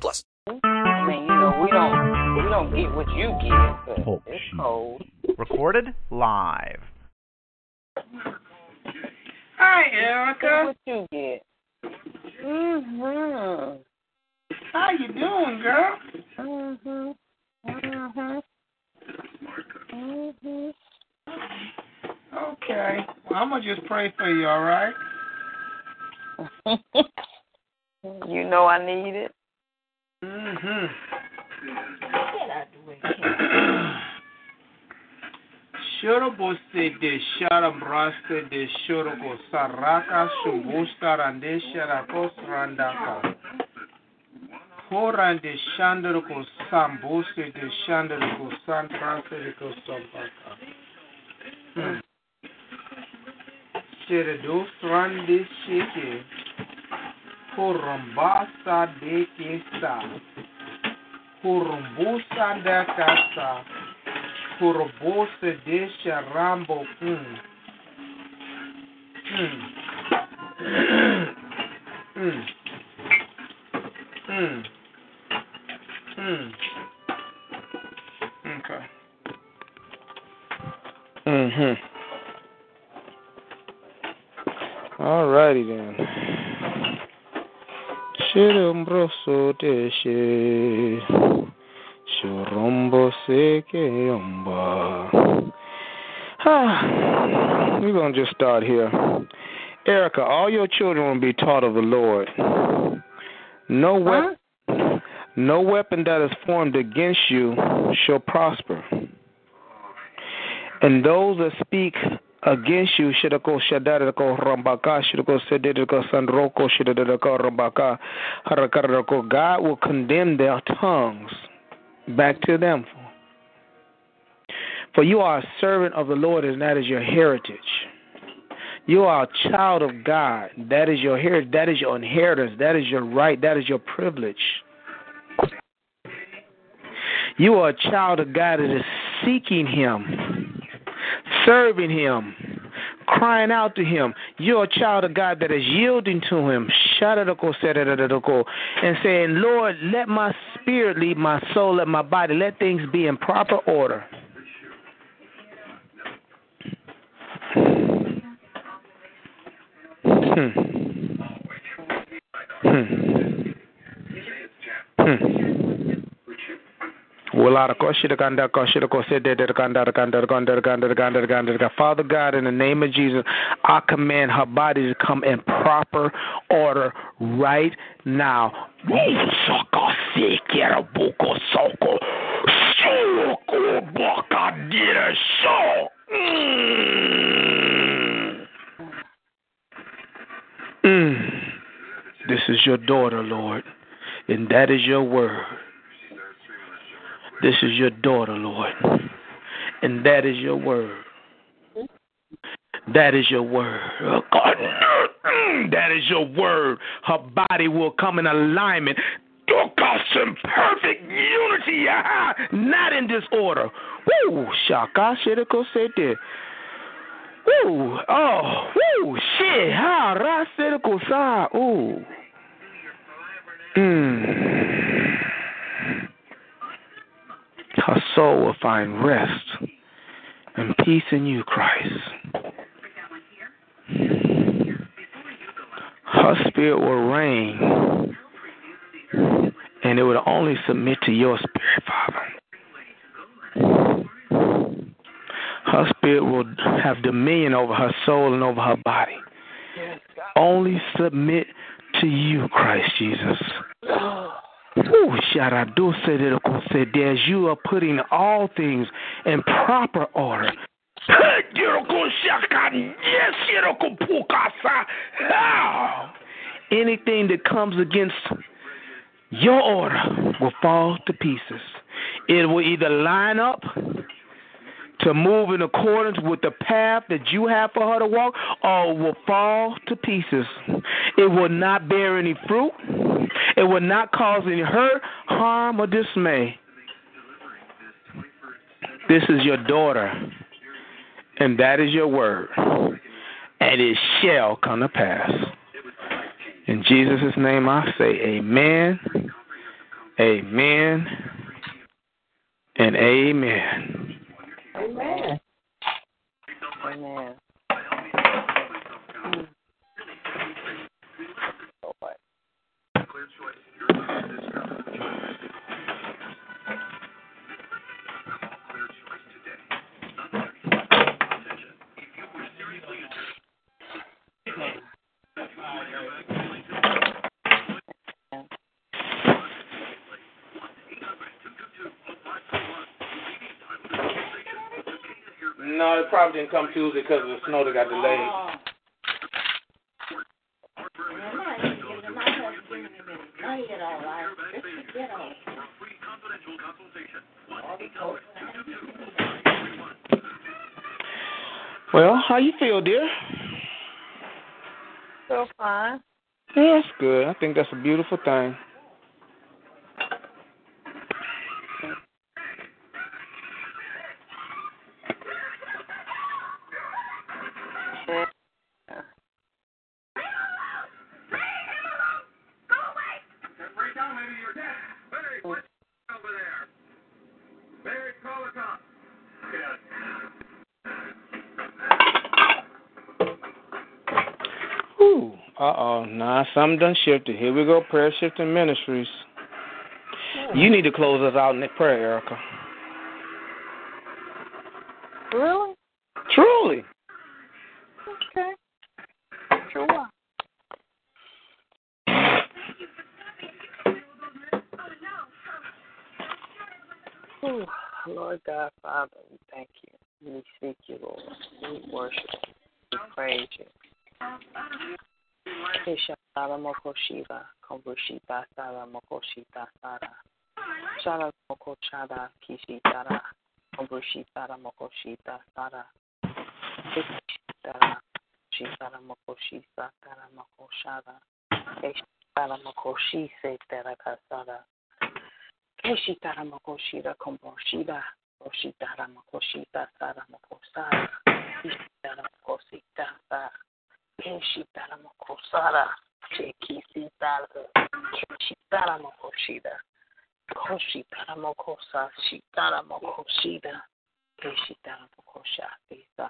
plus. I mean, you know, we don't we don't get what you get, but Oh, it's cold. Recorded live. Hi, Erica. What you get? Mhm. How you doing, girl? Mhm. Mhm. Mhm. Okay. Well, I'm gonna just pray for you, all right? you know I need it. Mm-hmm. Shorobose de Sharabraste de Shorogo Saraka Shumbusta Rande Sharakos Randaka. Horan de Shandaroko Sambose de Shandaroko San Francisco Sampaka. Hmm. Sheredos Rande Sheke. Horambasa de Kesa. Horumbusa da Casa. Horobose de Sharambo. Mm. Mm. mm. Mm. Shurumbo seke. Ah, we're gonna just start here. Erica, all your children will be taught of the Lord. No weapon, no weapon that is formed against you shall prosper. And those that speak against you shidako shadarako rambaka shidako sedidako sandroko shidako rambaka harakarako God will condemn their tongues back to them. For you are a servant of the Lord, and that is your heritage. You are a child of God. That is your heritage. That is your inheritance. That is your right. That is your privilege. You are a child of God that is seeking Him, serving Him, crying out to Him. You're a child of God that is yielding to Him, and saying, Lord, let my spirit lead my soul, let my body, let things be in proper order. Hmm. Father God, in the name of Jesus, I command her body to come in proper order right now. Mm. This is your daughter, Lord, and that is your word. This is your daughter, Lord, and that is your word. That is your word. Oh, God. That is your word. Her body will come in alignment. Oh, God, some perfect unity. ah, Not in disorder. Woo. Shaka shiriko sete. Woo. Oh. Woo. Shit. Ha. Ra shiriko sa. Ooh. Mm. Her soul will find rest and peace in you, Christ. Her spirit will reign, and it will only submit to your spirit, Father. Her spirit will have dominion over her soul and over her body. Only submit to you, Christ Jesus. Ooh, Sharadu said it, of course, said, as you are putting all things in proper order. Anything that comes against your order will fall to pieces. It will either line up to move in accordance with the path that you have for her to walk, or will fall to pieces. It will not bear any fruit. It will not cause any hurt, harm, or dismay. This is your daughter, and that is your word, and it shall come to pass. In Jesus' name I say amen, amen, and amen. Amen. Amen. No, it probably didn't come Tuesday because of the snow that got delayed. Well, how you feel, dear? So fine. Yeah, that's good. I think that's a beautiful thing. Nah, something done shifted. Here we go, prayer shifting ministries. You need to close us out in that prayer, Erica. Really? Truly. Okay. Sure. Ooh, Lord God, Father, we thank you. We seek you, Lord. We worship you. We praise you. Ishatara moko shiva, kombushita sara moko shita sara. Shara moko chara kishitara, kombushitara moko shita sara. Ishitara, shitara moko shisa tara moko shara. Ishitara moko shise tara kasara. Keshitara moko shira kombushida. Oshitara moko shita sara moko sara. Ishitara moko sita sara. Keshitara mokosara, chekisitara, keshitara mokoshida, koshitara mokosa, shitara mokoshida, keshitara mokosha, pisa,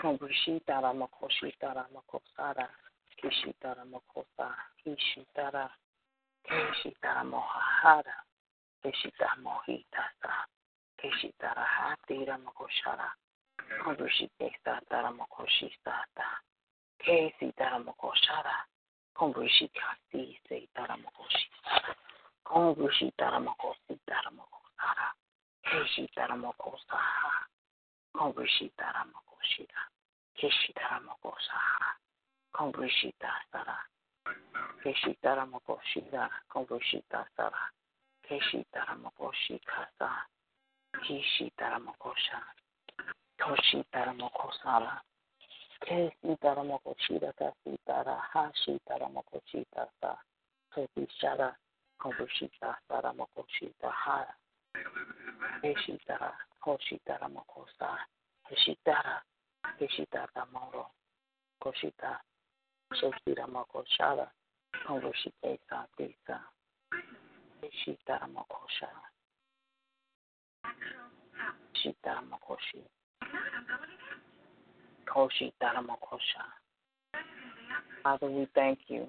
kombrishitara mokoshitara mokosara, keshitara mokosa, keshitara, keshitara mohahara, keshitara mohitasa, keshitara hatira mokoshara, kombrishitara mokoshitata, Kesi Daramokoshara, Kombushi Kasi Se Daramokoshitara, Kombushi Daramokosi Daramokosara, Keshi Daramokosaha, Kombushi Daramokoshira, Keshi Daramokosaha, Kombushi Dasara, Keshi Daramokoshira, Kombushi Dasara, Keshi Daramokoshi Kasa, Kishi Daramokosha, Toshi ke sitara mokoshira ka sitara ha shitara mokoshita sa sobishara kobushita sara mokoshita ha eshitara koshitara mokosa eshitara eshitara moro koshita shotira mokoshara kobushite sa mokosha shitara mokoshi Koshi Daramakosha. Father, we thank you.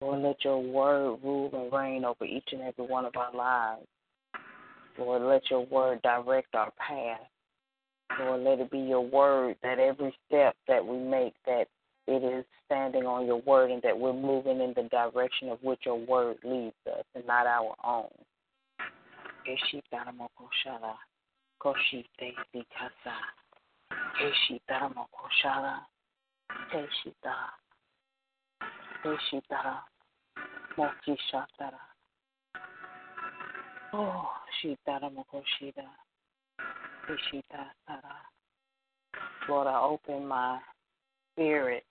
Lord, let your word rule and reign over each and every one of our lives. Lord, let your word direct our path. Lord, let it be your word that every step that we make, that it is standing on your word and that we're moving in the direction of which your word leads us and not our own. Eshitaramokoshara, Koshite Sikasa, Keshitara Mokoshara. Keshita. Keshitara. Mokishatara. Oh, Shitara Mokoshida. Keshita Tara. Lord, I open my spirit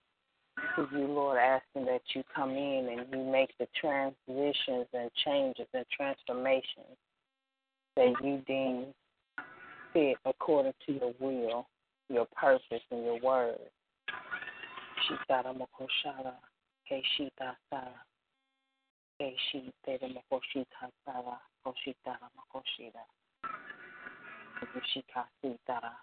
to you, Lord, asking that you come in and you make the transitions and changes and transformations that you deem fit according to your will, your purpose, and your word. Shitara Mokoshara, Keshita Sara, Keshitere Mokoshita Sara, Koshitara Mokoshida, Kushika Sitara.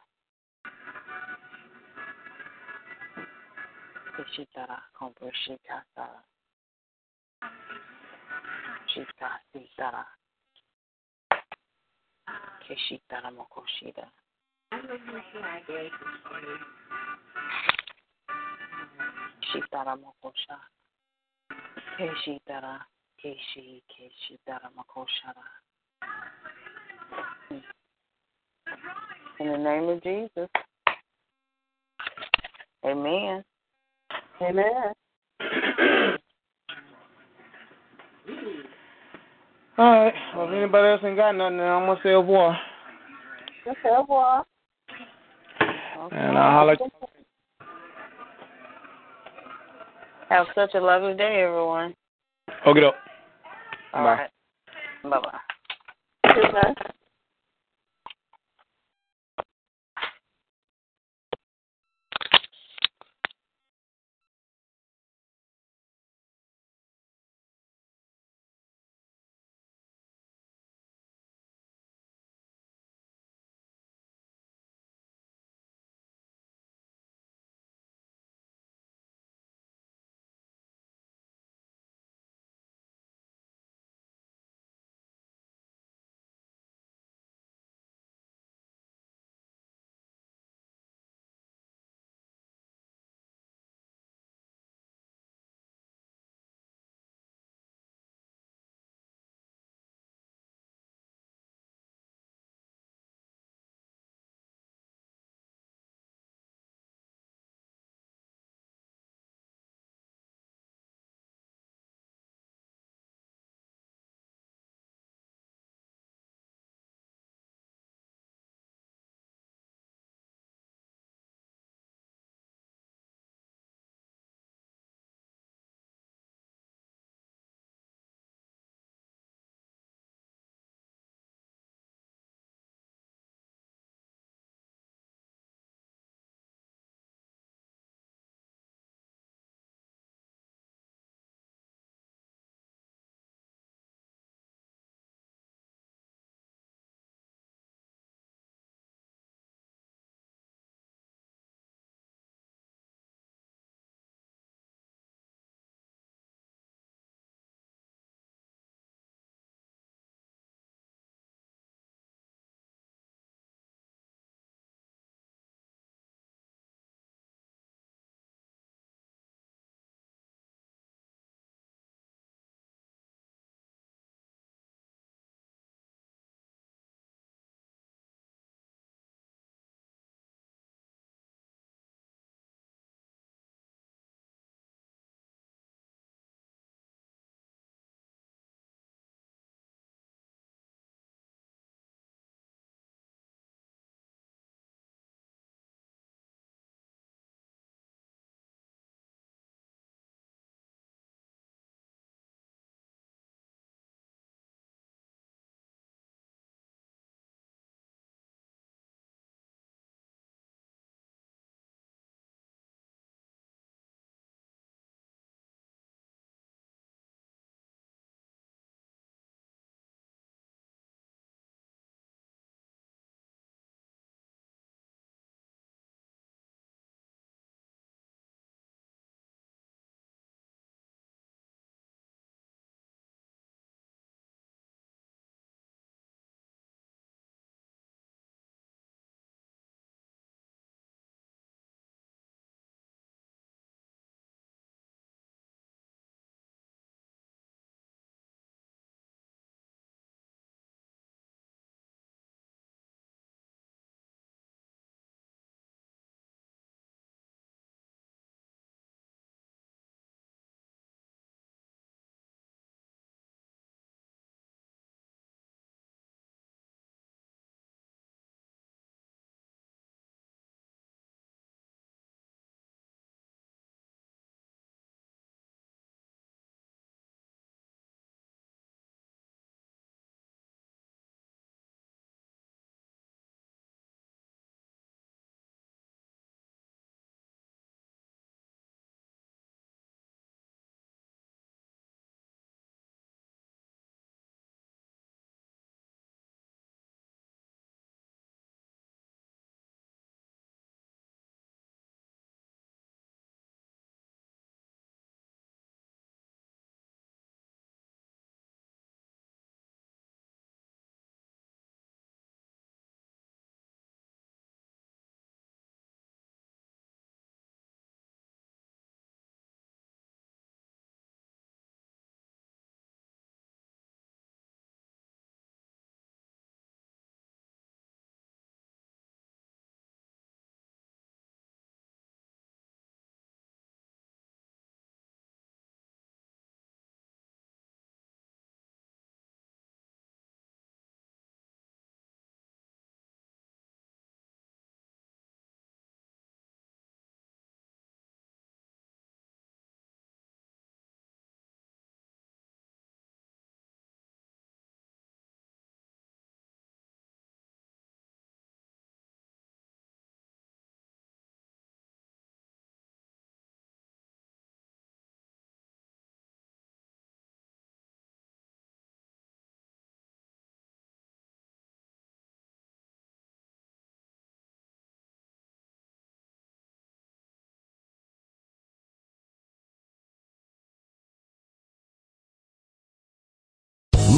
Keshitara Kombushika Sara, Shika Sitara, Keshitara Mokoshida. Shitara Mokosha. Keshitara. Keshi. Keshitara Mokoshara. In the name of Jesus. Amen. Amen. All right. Well, if anybody else ain't got nothing, then I'm gonna say a boy. Just au revoir. And I'll holler. Have such a lovely day, everyone. Okay, up. All Bye. right. Bye bye.